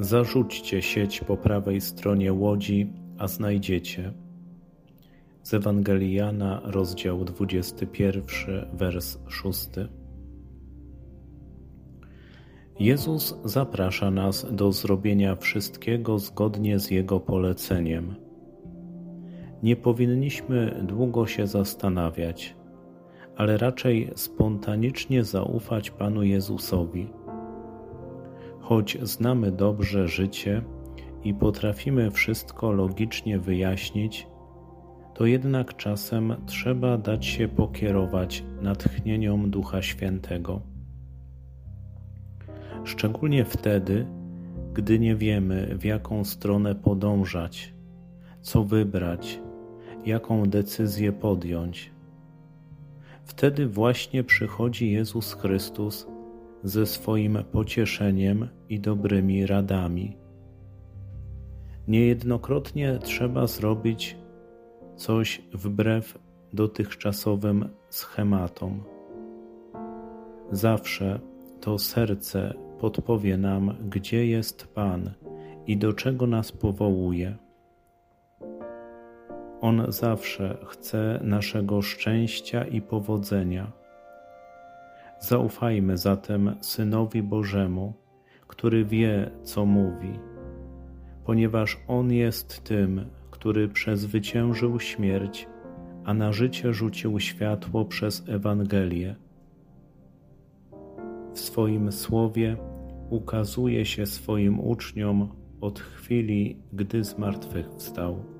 Zarzućcie sieć po prawej stronie łodzi, a znajdziecie. Z Ewangelii Jana, rozdział 21, wers 6. Jezus zaprasza nas do zrobienia wszystkiego zgodnie z Jego poleceniem. Nie powinniśmy długo się zastanawiać, ale raczej spontanicznie zaufać Panu Jezusowi. Choć znamy dobrze życie i potrafimy wszystko logicznie wyjaśnić, to jednak czasem trzeba dać się pokierować natchnieniom Ducha Świętego. Szczególnie wtedy, gdy nie wiemy, w jaką stronę podążać, co wybrać, jaką decyzję podjąć. Wtedy właśnie przychodzi Jezus Chrystus ze swoim pocieszeniem i dobrymi radami. Niejednokrotnie trzeba zrobić coś wbrew dotychczasowym schematom. Zawsze to serce podpowie nam, gdzie jest Pan i do czego nas powołuje. On zawsze chce naszego szczęścia i powodzenia. Zaufajmy zatem Synowi Bożemu, który wie, co mówi, ponieważ On jest tym, który przezwyciężył śmierć, a na życie rzucił światło przez Ewangelię. W swoim słowie ukazuje się swoim uczniom od chwili, gdy zmartwychwstał.